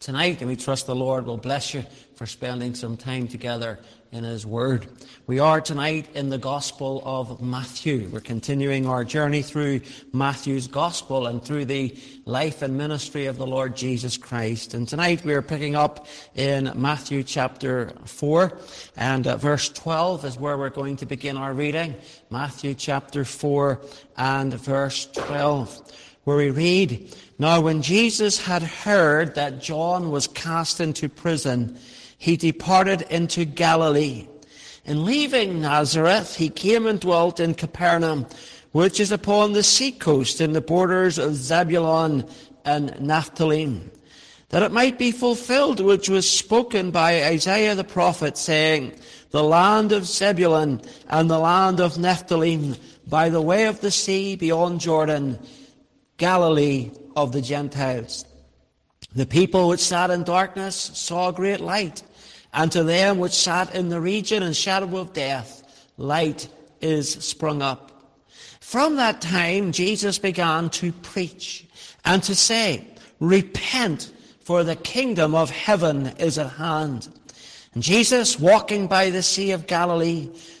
tonight, and we trust the Lord will bless you for spending some time together in His Word. We are tonight in the Gospel of Matthew. We're continuing our journey through Matthew's Gospel and through the life and ministry of the Lord Jesus Christ. And tonight we are picking up in Matthew chapter 4, and uh, verse 12 is where we're going to begin our reading. Matthew chapter 4 and verse 12 where we read, Now when Jesus had heard that John was cast into prison, he departed into Galilee. And leaving Nazareth, he came and dwelt in Capernaum, which is upon the seacoast in the borders of Zebulun and Naphtali, that it might be fulfilled which was spoken by Isaiah the prophet, saying, The land of Zebulun and the land of Naphtali, by the way of the sea beyond Jordan, Galilee of the Gentiles. The people which sat in darkness saw great light, and to them which sat in the region and shadow of death, light is sprung up. From that time, Jesus began to preach and to say, Repent, for the kingdom of heaven is at hand. And Jesus, walking by the Sea of Galilee,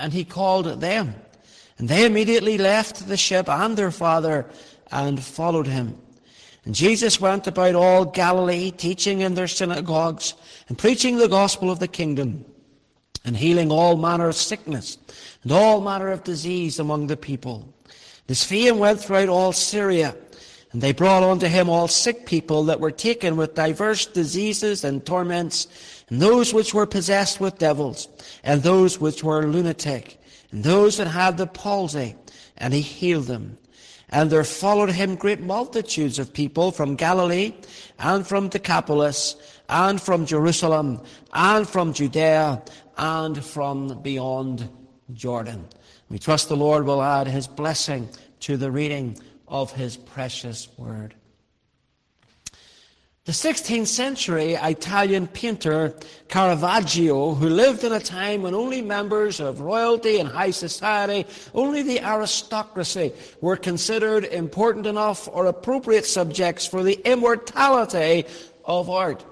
and he called them. And they immediately left the ship and their father and followed him. And Jesus went about all Galilee, teaching in their synagogues and preaching the gospel of the kingdom and healing all manner of sickness and all manner of disease among the people. His fame went throughout all Syria, and they brought unto him all sick people that were taken with divers diseases and torments, and those which were possessed with devils, and those which were lunatic, and those that had the palsy, and he healed them. And there followed him great multitudes of people from Galilee, and from Decapolis, and from Jerusalem, and from Judea, and from beyond Jordan. We trust the Lord will add his blessing to the reading of his precious word. The 16th century Italian painter Caravaggio, who lived in a time when only members of royalty and high society, only the aristocracy, were considered important enough or appropriate subjects for the immortality of art.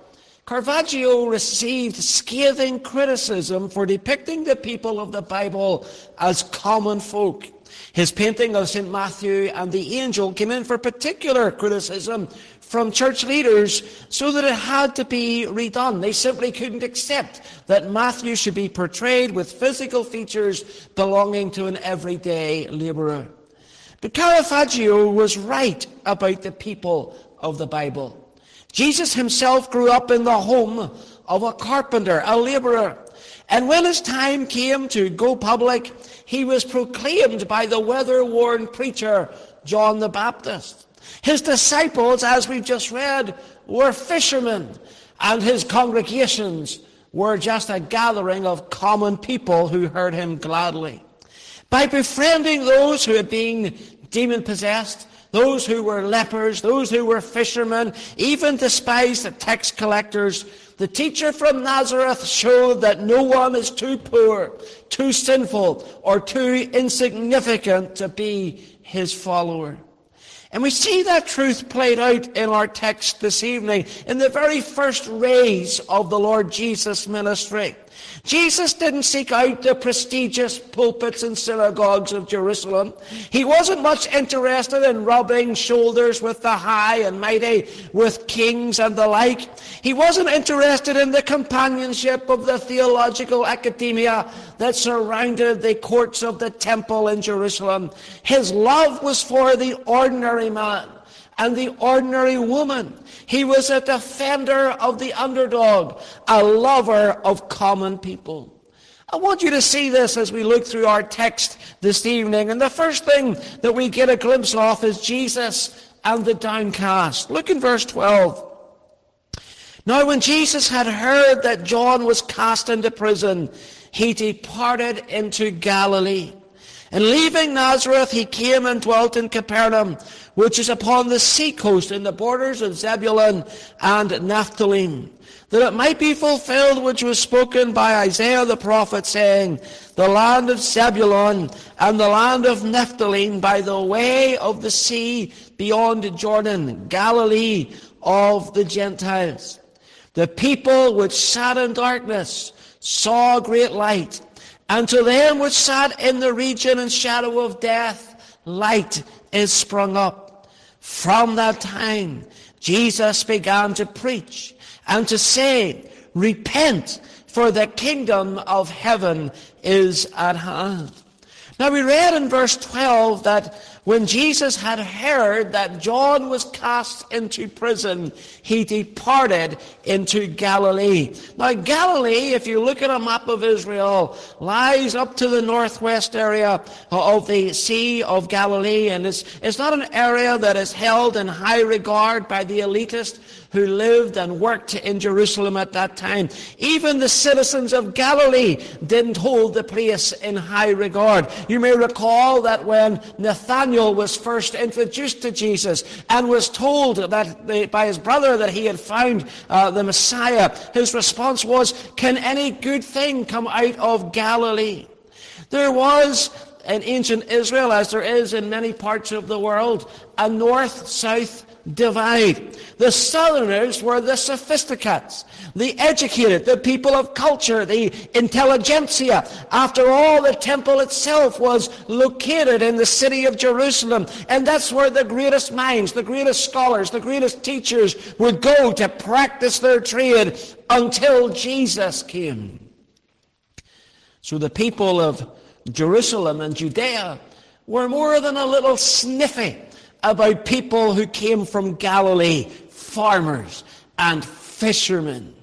Caravaggio received scathing criticism for depicting the people of the Bible as common folk. His painting of St. Matthew and the angel came in for particular criticism from church leaders so that it had to be redone. They simply couldn't accept that Matthew should be portrayed with physical features belonging to an everyday laborer. But Caravaggio was right about the people of the Bible. Jesus himself grew up in the home of a carpenter, a laborer. And when his time came to go public, he was proclaimed by the weather-worn preacher, John the Baptist. His disciples, as we've just read, were fishermen, and his congregations were just a gathering of common people who heard him gladly. By befriending those who had been demon possessed, those who were lepers, those who were fishermen, even despised tax collectors, the teacher from Nazareth showed that no one is too poor, too sinful, or too insignificant to be his follower. And we see that truth played out in our text this evening in the very first rays of the Lord Jesus' ministry. Jesus didn't seek out the prestigious pulpits and synagogues of Jerusalem. He wasn't much interested in rubbing shoulders with the high and mighty, with kings and the like. He wasn't interested in the companionship of the theological academia that surrounded the courts of the temple in Jerusalem. His love was for the ordinary man and the ordinary woman. He was a defender of the underdog, a lover of common people. I want you to see this as we look through our text this evening. And the first thing that we get a glimpse of is Jesus and the downcast. Look in verse 12. Now when Jesus had heard that John was cast into prison, he departed into Galilee. And leaving Nazareth, he came and dwelt in Capernaum, which is upon the seacoast in the borders of Zebulun and Naphtali, that it might be fulfilled which was spoken by Isaiah the prophet, saying, The land of Zebulun and the land of Naphtali by the way of the sea beyond Jordan, Galilee of the Gentiles. The people which sat in darkness saw great light. And to them which sat in the region and shadow of death, light is sprung up. From that time, Jesus began to preach and to say, Repent, for the kingdom of heaven is at hand. Now we read in verse 12 that when Jesus had heard that John was cast into prison, he departed into Galilee. Now, Galilee, if you look at a map of Israel, lies up to the northwest area of the Sea of Galilee, and it's, it's not an area that is held in high regard by the elitist who lived and worked in Jerusalem at that time. Even the citizens of Galilee didn't hold the place in high regard. You may recall that when Nathanael was first introduced to Jesus and was told that by his brother that he had found uh, the Messiah, his response was, Can any good thing come out of Galilee? There was in ancient Israel, as there is in many parts of the world, a north-south divide. The Southerners were the sophisticates, the educated, the people of culture, the intelligentsia. After all, the temple itself was located in the city of Jerusalem, and that's where the greatest minds, the greatest scholars, the greatest teachers would go to practice their trade until Jesus came. So the people of Jerusalem and Judea were more than a little sniffy about people who came from Galilee, farmers and fishermen.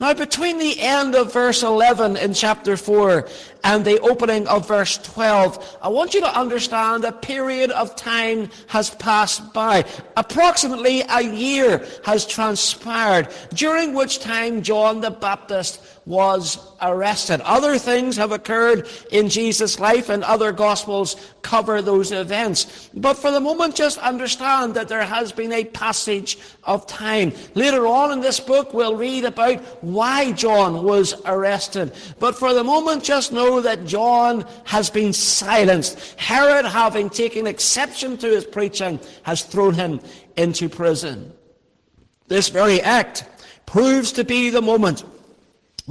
Now, between the end of verse 11 in chapter 4 and the opening of verse 12, I want you to understand a period of time has passed by. Approximately a year has transpired, during which time John the Baptist was arrested. Other things have occurred in Jesus' life and other gospels cover those events. But for the moment, just understand that there has been a passage of time. Later on in this book, we'll read about why John was arrested. But for the moment, just know that John has been silenced. Herod, having taken exception to his preaching, has thrown him into prison. This very act proves to be the moment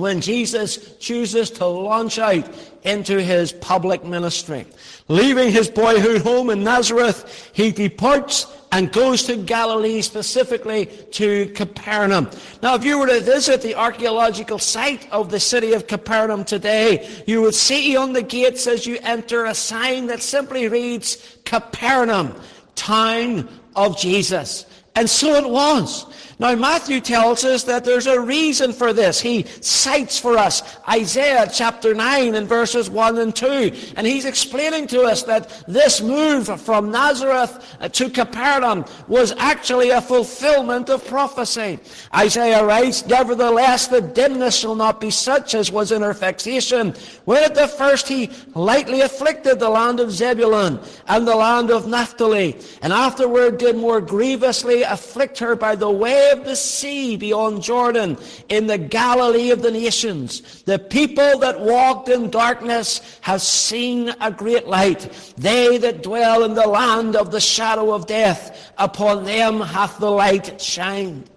when Jesus chooses to launch out into his public ministry. Leaving his boyhood home in Nazareth, he departs and goes to Galilee, specifically to Capernaum. Now, if you were to visit the archaeological site of the city of Capernaum today, you would see on the gates as you enter a sign that simply reads, Capernaum, town of Jesus. And so it was. Now, Matthew tells us that there's a reason for this. He cites for us Isaiah chapter 9 and verses 1 and 2. And he's explaining to us that this move from Nazareth uh, to Capernaum was actually a fulfillment of prophecy. Isaiah writes, Nevertheless, the dimness shall not be such as was in her vexation, when at the first he lightly afflicted the land of Zebulun and the land of Naphtali, and afterward did more grievously afflict her by the way of the sea beyond Jordan, in the Galilee of the nations. The people that walked in darkness have seen a great light. They that dwell in the land of the shadow of death, upon them hath the light shined.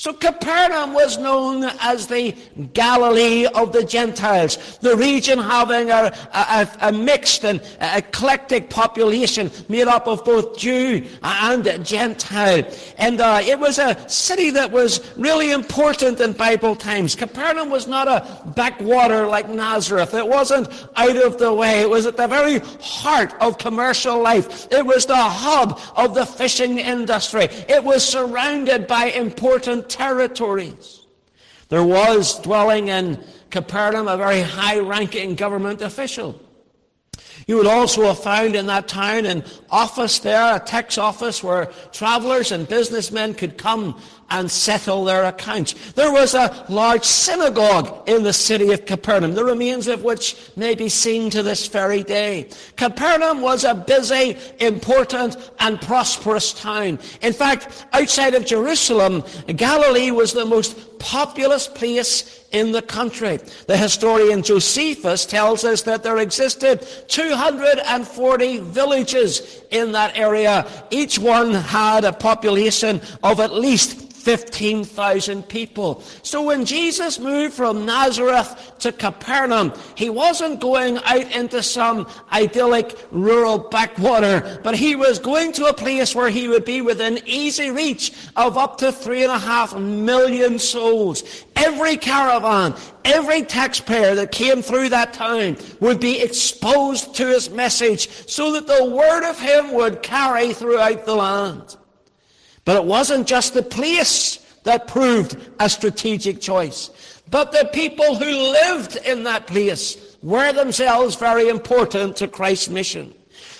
So Capernaum was known as the Galilee of the Gentiles, the region having a, a, a, mixed and eclectic population made up of both Jew and Gentile. And uh, it was a city that was really important in Bible times. Capernaum was not a backwater like Nazareth. It wasn't out of the way. It was at the very heart of commercial life. It was the hub of the fishing industry. It was surrounded by important territories. There was dwelling in Capernaum a very high ranking government official. You would also have found in that town an office there, a tax office where travelers and businessmen could come and settle their accounts. There was a large synagogue in the city of Capernaum, the remains of which may be seen to this very day. Capernaum was a busy, important, and prosperous town. In fact, outside of Jerusalem, Galilee was the most populous place in the country. The historian Josephus tells us that there existed 240 villages in that area. Each one had a population of at least 15,000 people. So when Jesus moved from Nazareth to Capernaum, he wasn't going out into some idyllic rural backwater, but he was going to a place where he would be within easy reach of up to three and a half million souls. Every caravan, every taxpayer that came through that town would be exposed to his message so that the word of him would carry throughout the land. But it wasn't just the place that proved a strategic choice, but the people who lived in that place were themselves very important to Christ's mission.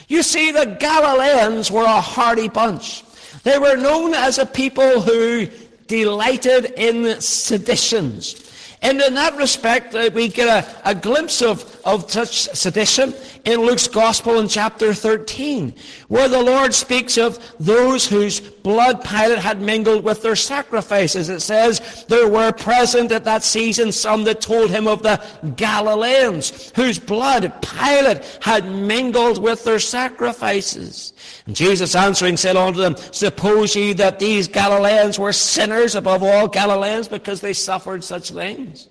You see, the Galileans were a hardy bunch. They were known as a people who delighted in seditions. And in that respect, uh, we get a, a glimpse of, of such sedition in Luke's Gospel in chapter 13, where the Lord speaks of those whose blood Pilate had mingled with their sacrifices. It says there were present at that season some that told him of the Galileans, whose blood Pilate had mingled with their sacrifices. And Jesus answering said unto them, Suppose ye that these Galileans were sinners above all Galileans because they suffered such things?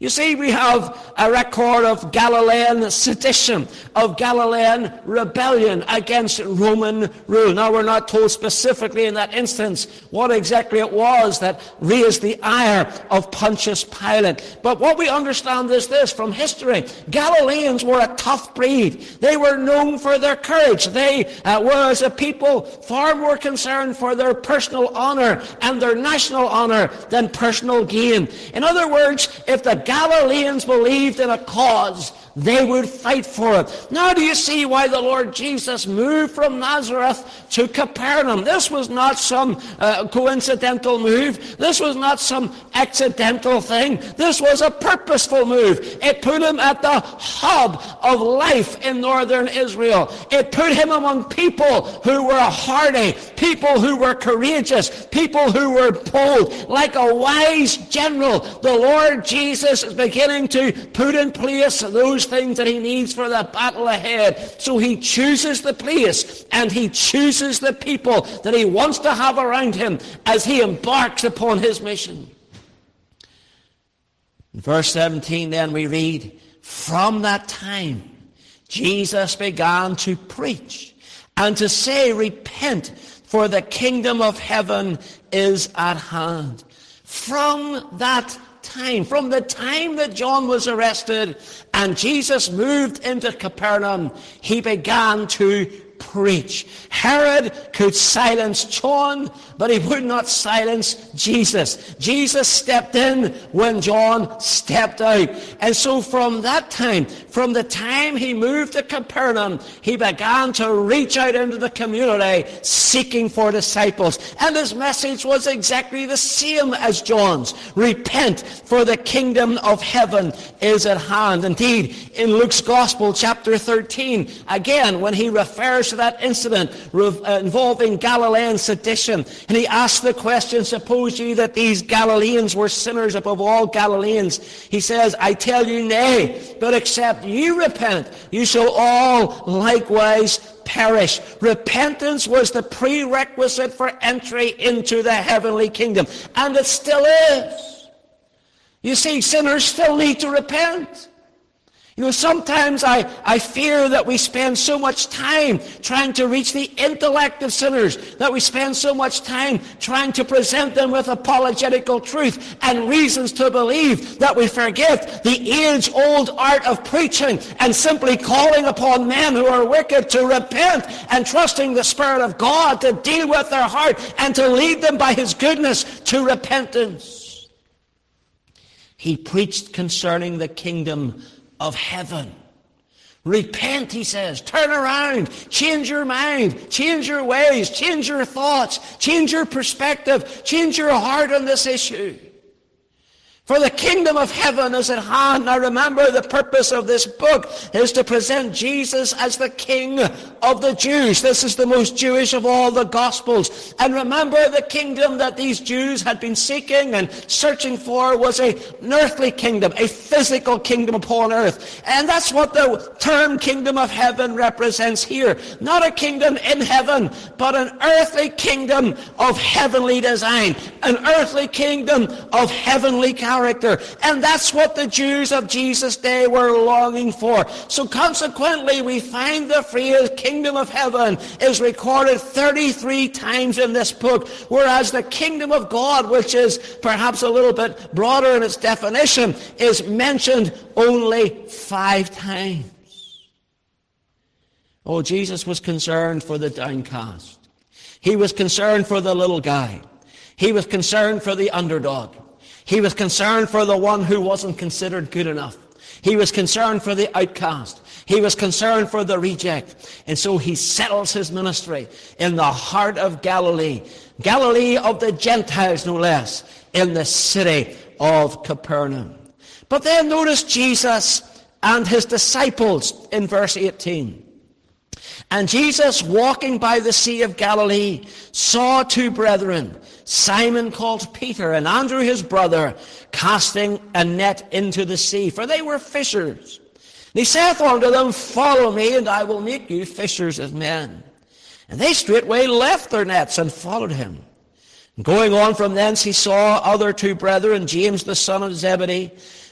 You see, we have a record of Galilean sedition, of Galilean rebellion against Roman rule. Now, we're not told specifically in that instance what exactly it was that raised the ire of Pontius Pilate. But what we understand is this from history. Galileans were a tough breed. They were known for their courage. They uh, were, as a people, far more concerned for their personal honor and their national honor than personal gain. In other words, if the Galileans believed in a cause they would fight for it. Now do you see why the Lord Jesus moved from Nazareth to Capernaum? This was not some uh, coincidental move. This was not some accidental thing. This was a purposeful move. It put him at the hub of life in northern Israel. It put him among people who were hardy, people who were courageous, people who were bold. Like a wise general, the Lord Jesus is beginning to put in place those things that he needs for the battle ahead. So he chooses the place and he chooses the people that he wants to have around him as he embarks upon his mission. In verse 17, then we read, From that time, Jesus began to preach and to say, Repent, for the kingdom of heaven is at hand. From that time, from the time that John was arrested and Jesus moved into Capernaum, he began to preach. Herod could silence John, but he would not silence Jesus. Jesus stepped in when John stepped out. And so from that time, from the time he moved to Capernaum, he began to reach out into the community seeking for disciples. And his message was exactly the same as John's. Repent, for the kingdom of heaven is at hand. Indeed, in Luke's Gospel, chapter 13, again, when he refers to that incident uh, involving Galilean sedition, and he asked the question, suppose ye that these Galileans were sinners above all Galileans? He says, I tell you nay, but except you repent, you shall all likewise perish. Repentance was the prerequisite for entry into the heavenly kingdom. And it still is. You see, sinners still need to repent. You know, sometimes I, I fear that we spend so much time trying to reach the intellect of sinners, that we spend so much time trying to present them with apologetical truth and reasons to believe that we forget the age-old art of preaching and simply calling upon men who are wicked to repent and trusting the Spirit of God to deal with their heart and to lead them by His goodness to repentance. He preached concerning the kingdom of heaven. Repent, he says. Turn around. Change your mind. Change your ways. Change your thoughts. Change your perspective. Change your heart on this issue. For the kingdom of heaven is at hand. Now remember the purpose of this book is to present Jesus as the King of the Jews. This is the most Jewish of all the Gospels. And remember the kingdom that these Jews had been seeking and searching for was a, an earthly kingdom, a physical kingdom upon earth. And that's what the term kingdom of heaven represents here. Not a kingdom in heaven, but an earthly kingdom of heavenly design. An earthly kingdom of heavenly character character. And that's what the Jews of Jesus' day were longing for. So consequently, we find the phrase kingdom of heaven is recorded 33 times in this book, whereas the kingdom of God, which is perhaps a little bit broader in its definition, is mentioned only five times. Oh, Jesus was concerned for the downcast. He was concerned for the little guy. He was concerned for the underdog. He was concerned for the one who wasn't considered good enough. He was concerned for the outcast. He was concerned for the reject. And so he settles his ministry in the heart of Galilee. Galilee of the Gentiles, no less, in the city of Capernaum. But then notice Jesus and his disciples in verse 18. And Jesus, walking by the Sea of Galilee, saw two brethren, Simon called Peter and Andrew his brother, casting a net into the sea, for they were fishers. And he saith unto them, Follow me, and I will make you fishers of men. And they straightway left their nets and followed him. And going on from thence, he saw other two brethren, James the son of Zebedee,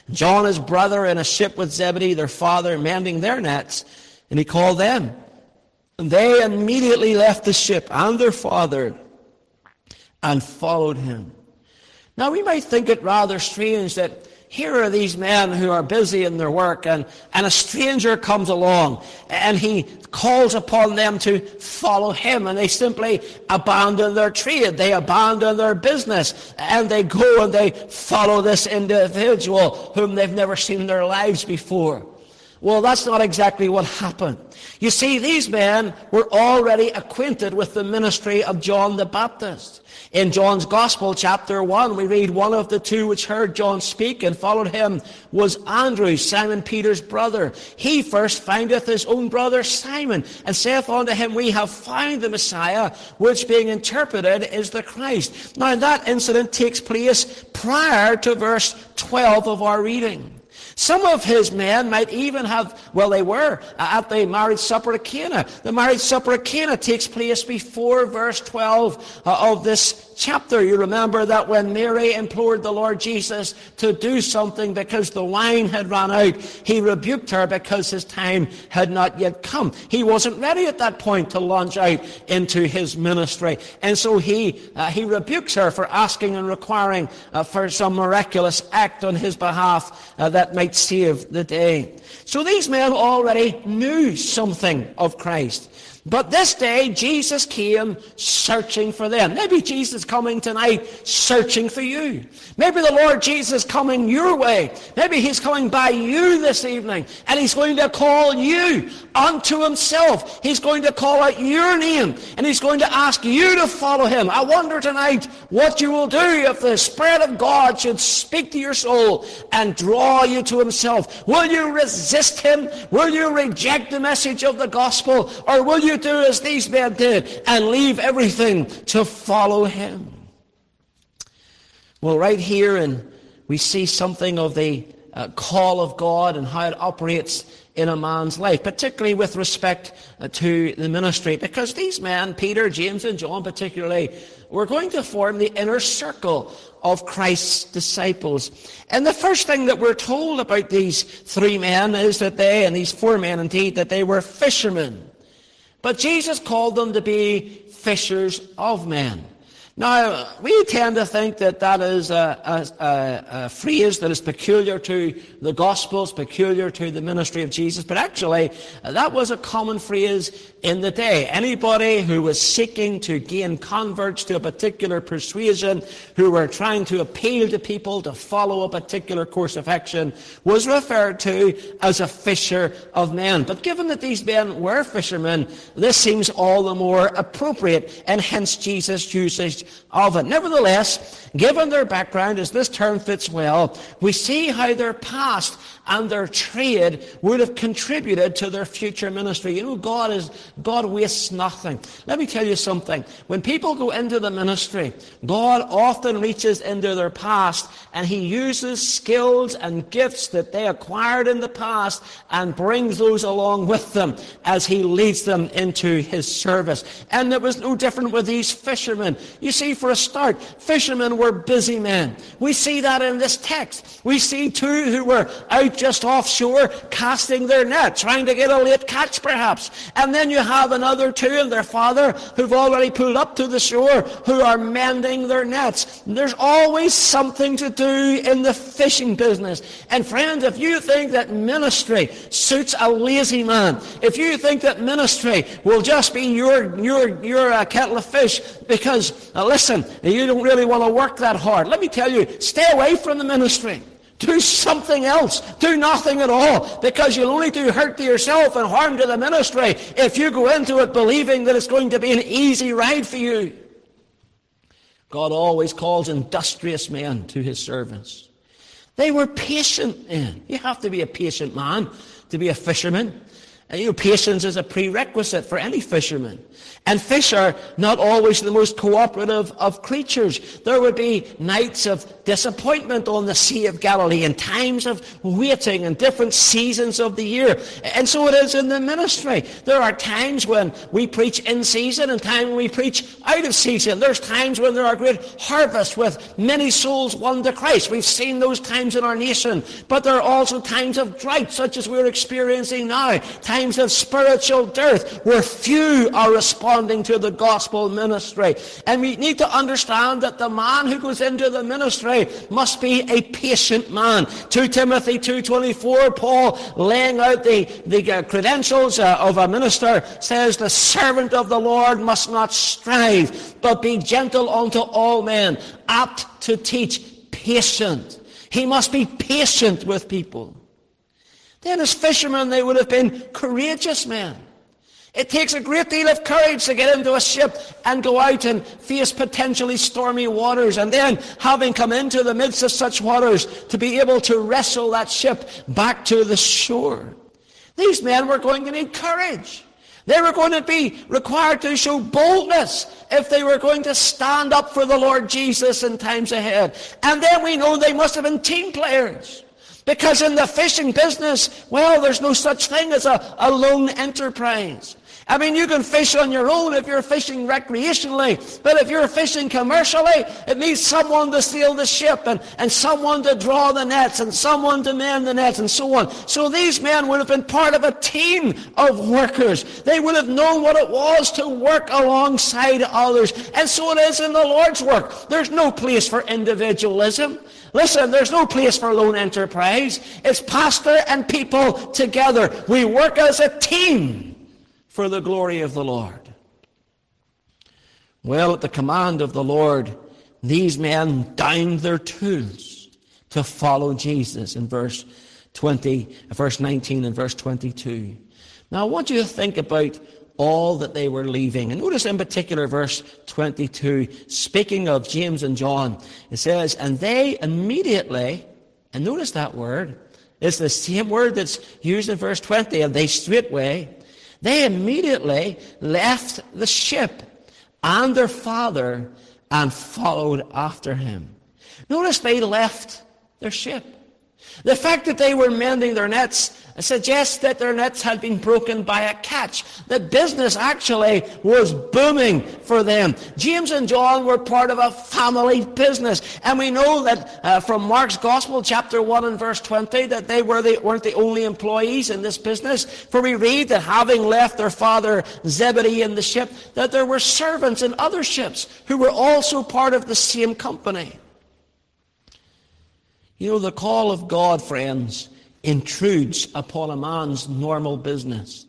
John his brother, in a ship with Zebedee their father, mending their nets. And he called them. And they immediately left the ship and their father and followed him. Now we might think it rather strange that here are these men who are busy in their work and, and a stranger comes along and he calls upon them to follow him and they simply abandon their trade. They abandon their business and they go and they follow this individual whom they've never seen in their lives before. Well, that's not exactly what happened. You see, these men were already acquainted with the ministry of John the Baptist. In John's Gospel, chapter 1, we read, One of the two which heard John speak and followed him was Andrew, Simon Peter's brother. He first findeth his own brother Simon, and saith unto him, We have found the Messiah, which being interpreted is the Christ. Now that incident takes place prior to verse 12 of our reading. Some of his men might even have, well, they were at the marriage supper at Cana. The marriage supper at Cana takes place before verse 12 uh, of this chapter, you remember that when Mary implored the Lord Jesus to do something because the wine had run out, he rebuked her because his time had not yet come. He wasn't ready at that point to launch out into his ministry. And so he, uh, he rebukes her for asking and requiring uh, for some miraculous act on his behalf uh, that might save the day. So these men already knew something of Christ. But this day, Jesus came searching for them. Maybe Jesus coming tonight searching for you. Maybe the Lord Jesus coming your way. Maybe he's coming by you this evening and he's going to call you unto himself. He's going to call out your name and he's going to ask you to follow him. I wonder tonight what you will do if the Spirit of God should speak to your soul and draw you to himself. Will you resist him? Will you reject the message of the gospel? Or will you do as these men did and leave everything to follow him? Well, right here, and we see something of the uh, call of God and how it operates in a man's life, particularly with respect uh, to the ministry, because these men, Peter, James, and John particularly, were going to form the inner circle of Christ's disciples. And the first thing that we're told about these three men is that they, and these four men indeed, that they were fishermen. But Jesus called them to be fishers of men. Now, we tend to think that that is a, a, a, phrase that is peculiar to the Gospels, peculiar to the ministry of Jesus, but actually, uh, that was a common phrase in the day. Anybody who was seeking to gain converts to a particular persuasion, who were trying to appeal to people to follow a particular course of action, was referred to as a fisher of men. But given that these men were fishermen, this seems all the more appropriate, and hence Jesus' usage of it. Nevertheless, given their background, as this term fits well, we see how their past and their trade would have contributed to their future ministry. You know, God is, God wastes nothing. Let me tell you something. When people go into the ministry, God often reaches into their past and He uses skills and gifts that they acquired in the past and brings those along with them as He leads them into His service. And it was no different with these fishermen. You see, for a start, fishermen were busy men. We see that in this text. We see two who were out just offshore casting their net, trying to get a late catch perhaps. And then you have another two and their father who've already pulled up to the shore who are mending their nets. There's always something to do in the fishing business. And friends, if you think that ministry suits a lazy man, if you think that ministry will just be your, your, your uh, kettle of fish because, uh, listen, you don't really want to work that hard. Let me tell you, stay away from the ministry. Do something else. Do nothing at all. Because you'll only do hurt to yourself and harm to the ministry if you go into it believing that it's going to be an easy ride for you. God always calls industrious men to his service. They were patient men. You have to be a patient man to be a fisherman. Patience is a prerequisite for any fisherman. And fish are not always the most cooperative of creatures. There would be nights of disappointment on the Sea of Galilee and times of waiting and different seasons of the year. And so it is in the ministry. There are times when we preach in season and times when we preach out of season. There's times when there are great harvests with many souls won to Christ. We've seen those times in our nation. But there are also times of drought, such as we're experiencing now. Times of spiritual dearth where few are responding to the gospel ministry. And we need to understand that the man who goes into the ministry must be a patient man. 2 Timothy 2.24, Paul laying out the, the uh, credentials uh, of a minister says, the servant of the Lord must not strive, but be gentle unto all men, apt to teach, patient. He must be patient with people. Then as fishermen, they would have been courageous men. It takes a great deal of courage to get into a ship and go out and face potentially stormy waters. And then, having come into the midst of such waters, to be able to wrestle that ship back to the shore. These men were going to need courage. They were going to be required to show boldness if they were going to stand up for the Lord Jesus in times ahead. And then we know they must have been team players. Because in the fishing business, well, there's no such thing as a, a lone enterprise. I mean, you can fish on your own if you're fishing recreationally, but if you're fishing commercially, it needs someone to steal the ship and, and someone to draw the nets and someone to mend the nets and so on. So these men would have been part of a team of workers. They would have known what it was to work alongside others. And so it is in the Lord's work. There's no place for individualism. Listen, there's no place for lone enterprise. It's pastor and people together. We work as a team for the glory of the Lord. Well, at the command of the Lord, these men downed their tools to follow Jesus in verse 20, verse 19 and verse 22. Now I want you to think about all that they were leaving. And notice in particular verse 22, speaking of James and John, it says, And they immediately, and notice that word, it's the same word that's used in verse 20, and they straightway they immediately left the ship and their father and followed after him. Notice they left their ship. The fact that they were mending their nets suggests that their nets had been broken by a catch. The business actually was booming for them. James and John were part of a family business. And we know that uh, from Mark's Gospel, chapter 1 and verse 20, that they were the, weren't the only employees in this business. For we read that having left their father Zebedee in the ship, that there were servants in other ships who were also part of the same company. You know, the call of God, friends, intrudes upon a man's normal business.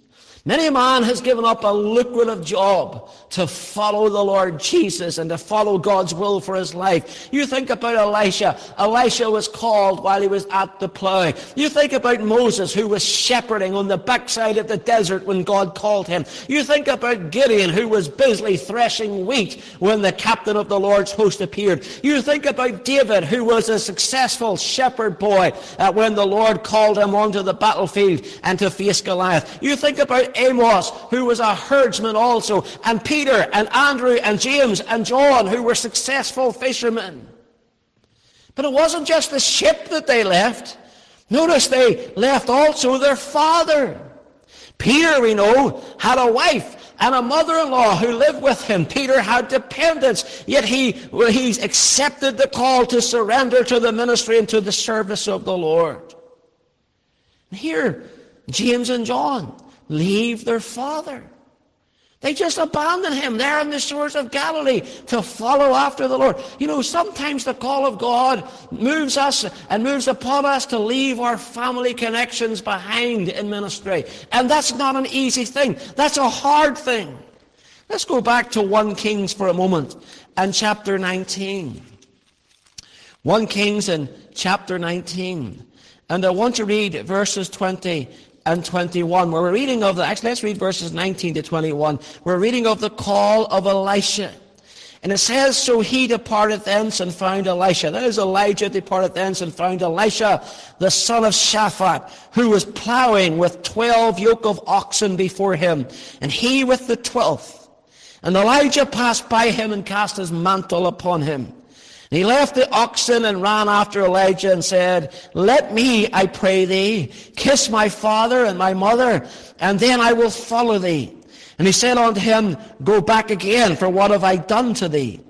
Many a man has given up a lucrative job to follow the Lord Jesus and to follow God's will for his life. You think about Elisha. Elisha was called while he was at the plough. You think about Moses who was shepherding on the backside of the desert when God called him. You think about Gideon who was busily threshing wheat when the captain of the Lord's host appeared. You think about David who was a successful shepherd boy uh, when the Lord called him onto the battlefield and to face Goliath. You think about Amos, who was a herdsman also, and Peter and Andrew and James and John, who were successful fishermen. But it wasn't just the ship that they left. Notice they left also their father. Peter, we know, had a wife and a mother-in-law who lived with him. Peter had dependents, yet he, well, he accepted the call to surrender to the ministry and to the service of the Lord. Here, James and John, leave their father. They just abandon him there on the shores of Galilee to follow after the Lord. You know, sometimes the call of God moves us and moves upon us to leave our family connections behind in ministry. And that's not an easy thing. That's a hard thing. Let's go back to 1 Kings for a moment and chapter 19. 1 Kings in chapter 19. And I want to read verses 20 and 21, where we're reading of the, actually let's read verses 19 to 21. We're reading of the call of Elisha. And it says, So he departed thence and found Elisha. That is Elijah departed thence and found Elisha, the son of Shaphat, who was plowing with twelve yoke of oxen before him, and he with the twelfth. And Elijah passed by him and cast his mantle upon him. And he left the oxen and ran after Elijah and said, Let me, I pray thee, kiss my father and my mother, and then I will follow thee. And he said unto him, Go back again, for what have I done to thee?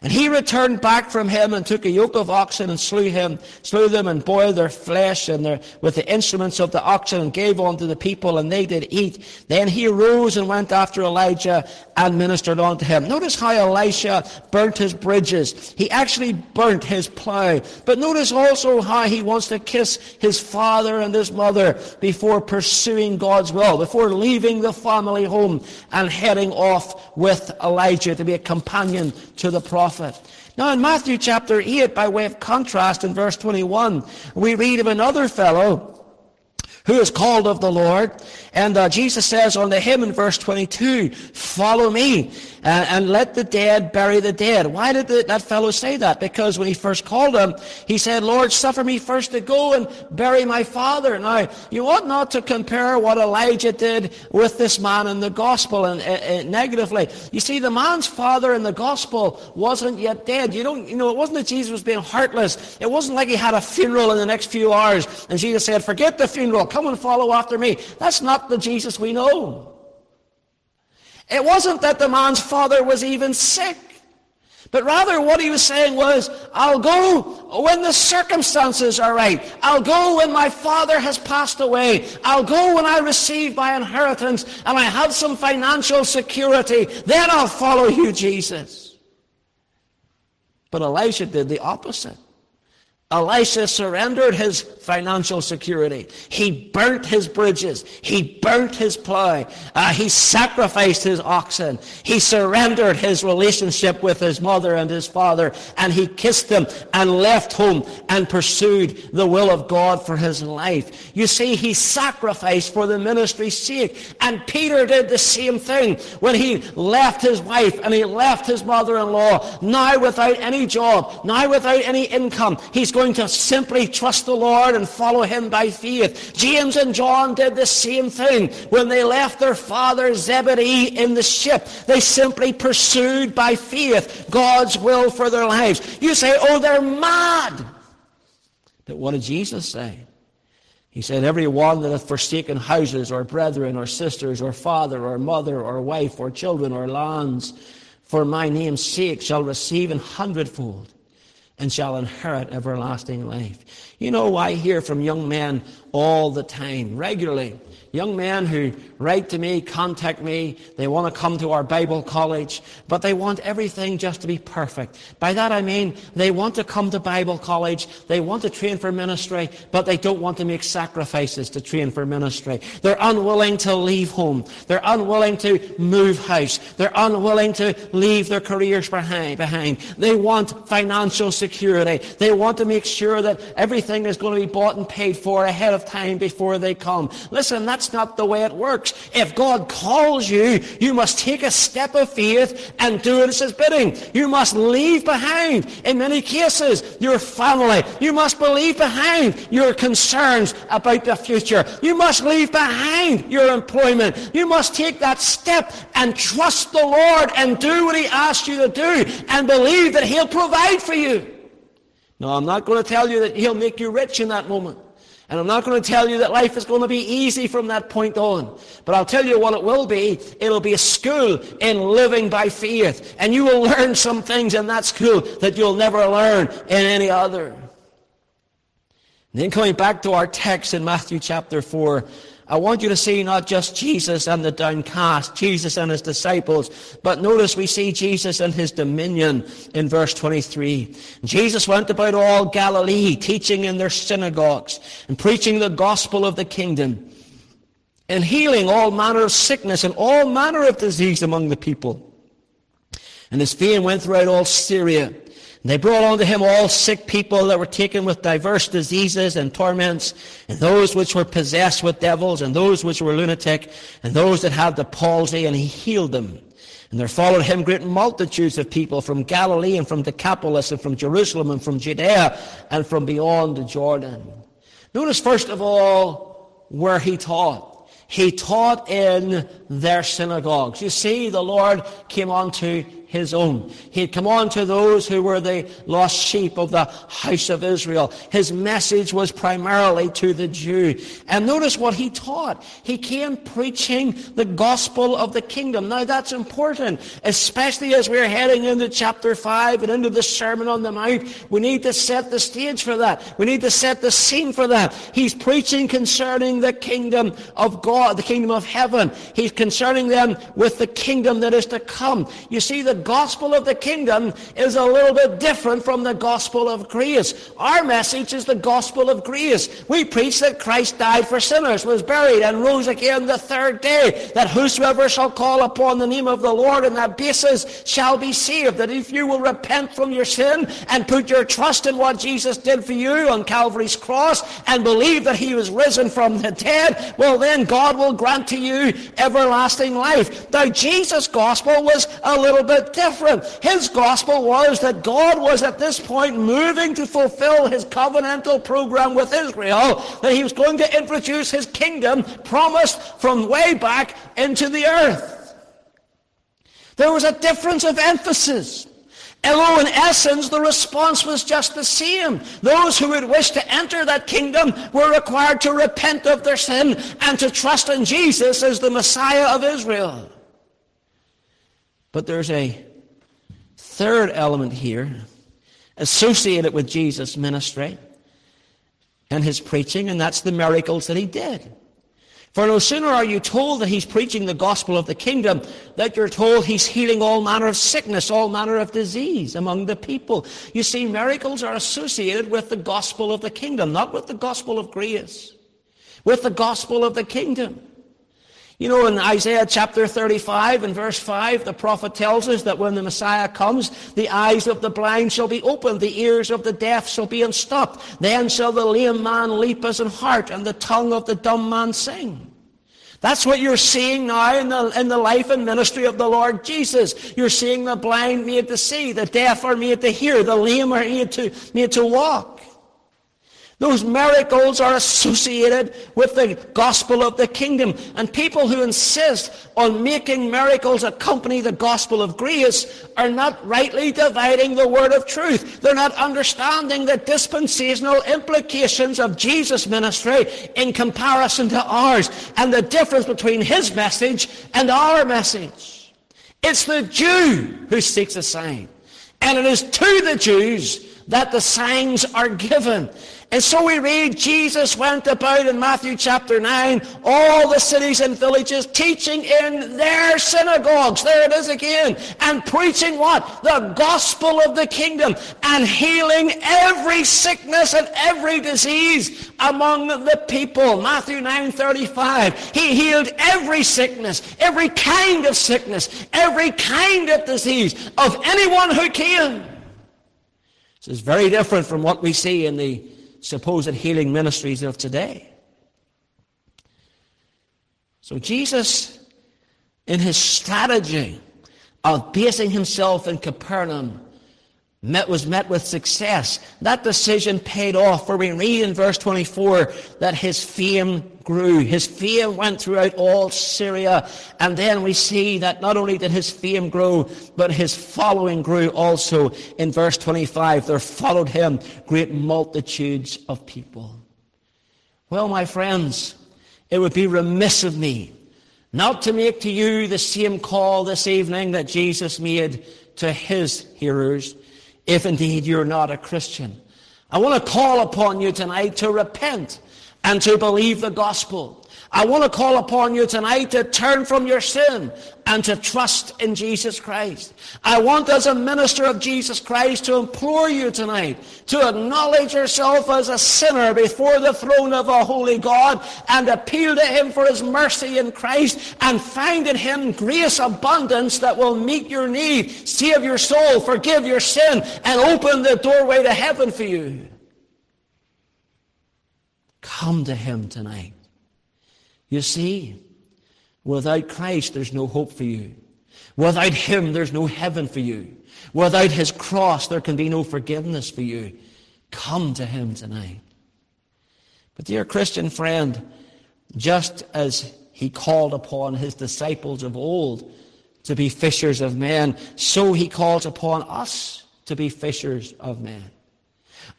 And he returned back from him and took a yoke of oxen and slew him, slew them and boiled their flesh and their, with the instruments of the oxen and gave unto the people and they did eat. Then he arose and went after Elijah and ministered unto him. Notice how Elisha burnt his bridges. He actually burnt his plow. But notice also how he wants to kiss his father and his mother before pursuing God's will, before leaving the family home and heading off with Elijah to be a companion to the prophet prophet. Now in Matthew chapter 8, by way of contrast in verse 21, we read of another fellow who is called of the Lord. And uh, Jesus says unto him in verse 22, follow me and, and let the dead bury the dead. Why did the, that fellow say that? Because when he first called him, he said, Lord, suffer me first to go and bury my father. Now, you ought not to compare what Elijah did with this man in the gospel and, uh, uh, negatively. You see, the man's father in the gospel wasn't yet dead. You don't, you know, it wasn't that Jesus was being heartless. It wasn't like he had a funeral in the next few hours and Jesus said, forget the funeral, come and follow after me. That's not the Jesus we know. It wasn't that the man's father was even sick. But rather what he was saying was, I'll go when the circumstances are right. I'll go when my father has passed away. I'll go when I receive my inheritance and I have some financial security. Then I'll follow you, Jesus. But Elisha did the opposite. Elisha surrendered his financial security. He burnt his bridges. He burnt his plow. Uh, he sacrificed his oxen. He surrendered his relationship with his mother and his father. And he kissed them and left home and pursued the will of God for his life. You see, he sacrificed for the ministry's sake. And Peter did the same thing when he left his wife and he left his mother-in-law. Now without any job, now without any income, he's going to simply trust the Lord and follow him by faith. James and John did the same thing when they left their father Zebedee in the ship. They simply pursued by faith God's will for their lives. You say, oh, they're mad. But what did Jesus say? He said, Every one that hath forsaken houses, or brethren, or sisters, or father, or mother, or wife, or children, or lands, for my name's sake, shall receive an hundredfold, and shall inherit everlasting life. You know, I hear from young men all the time, regularly, young men who write to me, contact me, they want to come to our Bible college, but they want everything just to be perfect. By that I mean they want to come to Bible college, they want to train for ministry, but they don't want to make sacrifices to train for ministry. They're unwilling to leave home. They're unwilling to move house. They're unwilling to leave their careers behind. They want financial security. They want to make sure that everything is going to be bought and paid for ahead of time before they come. Listen, that's not the way it works. If God calls you, you must take a step of faith and do as his bidding. You must leave behind, in many cases, your family. You must leave behind your concerns about the future. You must leave behind your employment. You must take that step and trust the Lord and do what he asks you to do and believe that he'll provide for you. Now, I'm not going to tell you that he'll make you rich in that moment. And I'm not going to tell you that life is going to be easy from that point on. But I'll tell you what it will be. It'll be a school in living by faith. And you will learn some things in that school that you'll never learn in any other. And then coming back to our text in Matthew chapter 4, I want you to see not just Jesus and the downcast, Jesus and his disciples, but notice we see Jesus and his dominion in verse 23. Jesus went about all Galilee, teaching in their synagogues and preaching the gospel of the kingdom and healing all manner of sickness and all manner of disease among the people. And his fame went throughout all Syria. And they brought unto him all sick people that were taken with diverse diseases and torments, and those which were possessed with devils, and those which were lunatic, and those that had the palsy, and he healed them. And there followed him great multitudes of people from Galilee and from Decapolis and from Jerusalem and from Judea and from beyond the Jordan. Notice first of all where he taught. He taught in their synagogues. You see, the Lord came unto his own. He had come on to those who were the lost sheep of the house of Israel. His message was primarily to the Jew. And notice what he taught. He came preaching the gospel of the kingdom. Now that's important, especially as we're heading into chapter 5 and into the Sermon on the Mount. We need to set the stage for that. We need to set the scene for that. He's preaching concerning the kingdom of God, the kingdom of heaven. He's concerning them with the kingdom that is to come. You see, the gospel of the kingdom is a little bit different from the gospel of grace. Our message is the gospel of grace. We preach that Christ died for sinners, was buried, and rose again the third day, that whosoever shall call upon the name of the Lord on that basis shall be saved. That if you will repent from your sin and put your trust in what Jesus did for you on Calvary's cross and believe that he was risen from the dead, well then God will grant to you everlasting life. Now Jesus' gospel was a little bit different. His gospel was that God was at this point moving to fulfill his covenantal program with Israel, that he was going to introduce his kingdom promised from way back into the earth. There was a difference of emphasis. Although in essence the response was just the same. Those who would wish to enter that kingdom were required to repent of their sin and to trust in Jesus as the Messiah of Israel. But there's a third element here associated with Jesus' ministry and his preaching, and that's the miracles that he did. For no sooner are you told that he's preaching the gospel of the kingdom, that you're told he's healing all manner of sickness, all manner of disease among the people. You see, miracles are associated with the gospel of the kingdom, not with the gospel of grace, with the gospel of the kingdom. You know, in Isaiah chapter 35 and verse 5, the prophet tells us that when the Messiah comes, the eyes of the blind shall be opened, the ears of the deaf shall be unstopped. Then shall the lame man leap as an hart, and the tongue of the dumb man sing. That's what you're seeing now in the, in the life and ministry of the Lord Jesus. You're seeing the blind made to see, the deaf are made to hear, the lame are made to, made to walk. Those miracles are associated with the gospel of the kingdom. And people who insist on making miracles accompany the gospel of grace are not rightly dividing the word of truth. They're not understanding the dispensational implications of Jesus' ministry in comparison to ours and the difference between his message and our message. It's the Jew who seeks a sign. And it is to the Jews that the signs are given. And so we read Jesus went about in Matthew chapter 9, all the cities and villages, teaching in their synagogues. There it is again. And preaching what? The gospel of the kingdom and healing every sickness and every disease among the people. Matthew 9, 35. He healed every sickness, every kind of sickness, every kind of disease of anyone who came. This is very different from what we see in the supposed healing ministries of today. So Jesus, in his strategy of basing himself in Capernaum, met, was met with success. That decision paid off, for we read in verse 24 that his fame grew. His fame went throughout all Syria. And then we see that not only did his fame grow, but his following grew also. In verse 25, there followed him great multitudes of people. Well, my friends, it would be remiss of me not to make to you the same call this evening that Jesus made to his hearers if indeed you're not a Christian. I want to call upon you tonight to repent and to believe the gospel. I want to call upon you tonight to turn from your sin and to trust in Jesus Christ. I want, as a minister of Jesus Christ, to implore you tonight to acknowledge yourself as a sinner before the throne of a holy God and appeal to Him for His mercy in Christ and find in Him grace abundance that will meet your need, save your soul, forgive your sin, and open the doorway to heaven for you. Come to Him tonight. You see, without Christ, there's no hope for you. Without Him, there's no heaven for you. Without His cross, there can be no forgiveness for you. Come to Him tonight. But, dear Christian friend, just as He called upon His disciples of old to be fishers of men, so He calls upon us to be fishers of men.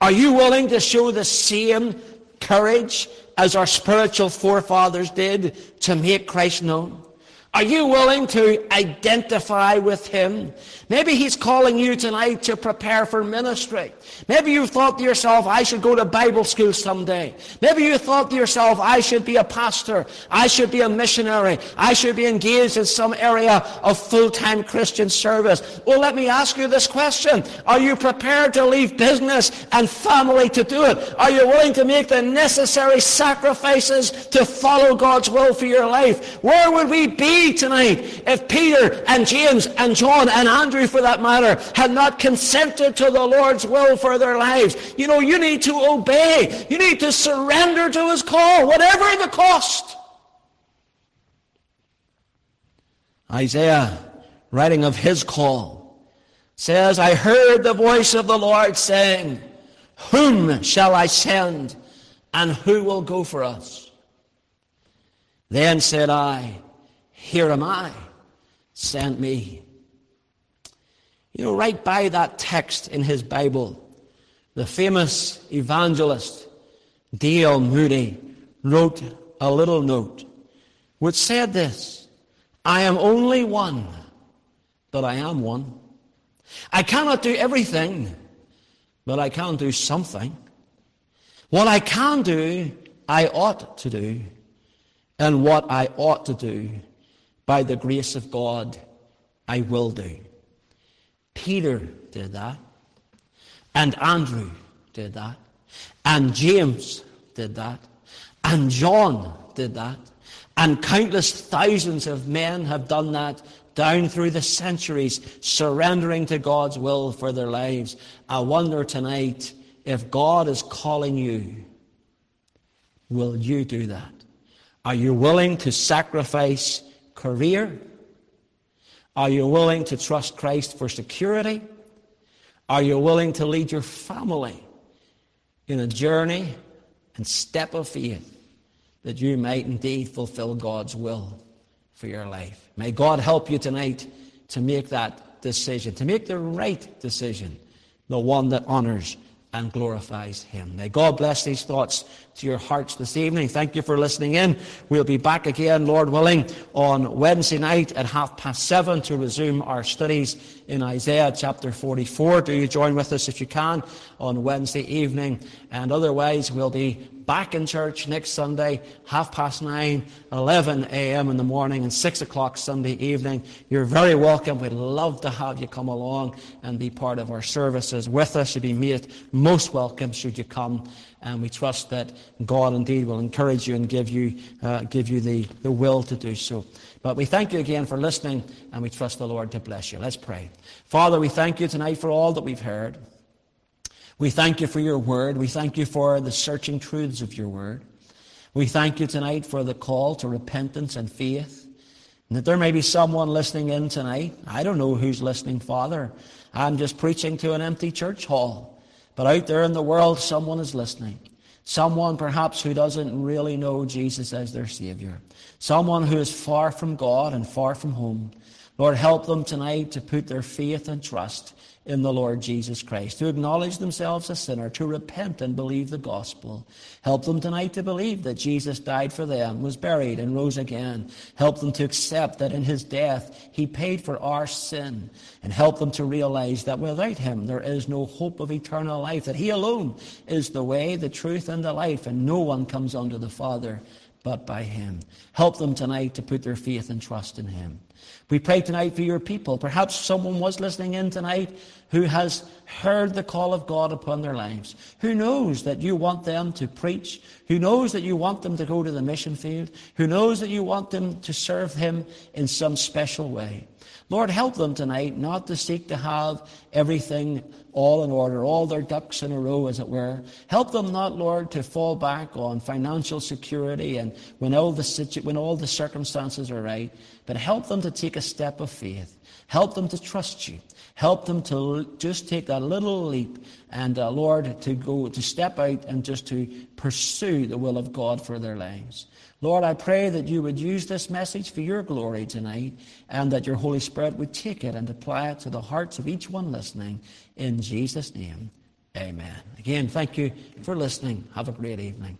Are you willing to show the same courage as our spiritual forefathers did to make Christ known? Are you willing to identify with him? Maybe he's calling you tonight to prepare for ministry. Maybe you thought to yourself, I should go to Bible school someday. Maybe you thought to yourself, I should be a pastor. I should be a missionary. I should be engaged in some area of full-time Christian service. Well, let me ask you this question. Are you prepared to leave business and family to do it? Are you willing to make the necessary sacrifices to follow God's will for your life? Where would we be tonight if Peter and James and John and Andrew, for that matter, had not consented to the Lord's will for their lives. You know, you need to obey. You need to surrender to His call, whatever the cost. Isaiah, writing of his call, says, I heard the voice of the Lord saying, Whom shall I send, and who will go for us? Then said I, here am I, send me. You know, right by that text in his Bible, the famous evangelist D.L. Moody wrote a little note which said this I am only one, but I am one. I cannot do everything, but I can do something. What I can do, I ought to do. And what I ought to do, by the grace of God, I will do. Peter did that. And Andrew did that. And James did that. And John did that. And countless thousands of men have done that down through the centuries, surrendering to God's will for their lives. I wonder tonight if God is calling you, will you do that? Are you willing to sacrifice career? Are you willing to trust Christ for security? Are you willing to lead your family in a journey and step of faith that you might indeed fulfill God's will for your life. May God help you tonight to make that decision, to make the right decision, the one that honors and glorifies Him. May God bless these thoughts to your hearts this evening. Thank you for listening in. We'll be back again, Lord willing, on Wednesday night at half past seven to resume our studies in Isaiah chapter 44. Do you join with us if you can on Wednesday evening? And otherwise, we'll be back in church next Sunday, half past nine, 11 a.m. in the morning, and six o'clock Sunday evening. You're very welcome. We'd love to have you come along and be part of our services with us. You'd be most welcome should you come. And we trust that God indeed will encourage you and give you, uh, give you the, the will to do so. But we thank you again for listening, and we trust the Lord to bless you. Let's pray. Father, we thank you tonight for all that we've heard. We thank you for your word. We thank you for the searching truths of your word. We thank you tonight for the call to repentance and faith. And that there may be someone listening in tonight. I don't know who's listening, Father. I'm just preaching to an empty church hall. But out there in the world, someone is listening. Someone perhaps who doesn't really know Jesus as their Savior. Someone who is far from God and far from home. Lord, help them tonight to put their faith and trust in the Lord Jesus Christ, to acknowledge themselves a sinner, to repent and believe the gospel. Help them tonight to believe that Jesus died for them, was buried, and rose again. Help them to accept that in his death he paid for our sin. And help them to realize that without him there is no hope of eternal life, that he alone is the way, the truth, and the life, and no one comes unto the Father but by him. Help them tonight to put their faith and trust in him. We pray tonight for your people. Perhaps someone was listening in tonight who has heard the call of God upon their lives, who knows that you want them to preach, who knows that you want them to go to the mission field, who knows that you want them to serve Him in some special way. Lord, help them tonight not to seek to have everything all in order, all their ducks in a row, as it were. Help them not, Lord, to fall back on financial security and when all the, situ- when all the circumstances are right, but help them to take a step of faith. Help them to trust you. Help them to just take that little leap and, uh, Lord, to go, to step out and just to pursue the will of God for their lives. Lord, I pray that you would use this message for your glory tonight and that your Holy Spirit would take it and apply it to the hearts of each one listening. In Jesus' name, amen. Again, thank you for listening. Have a great evening.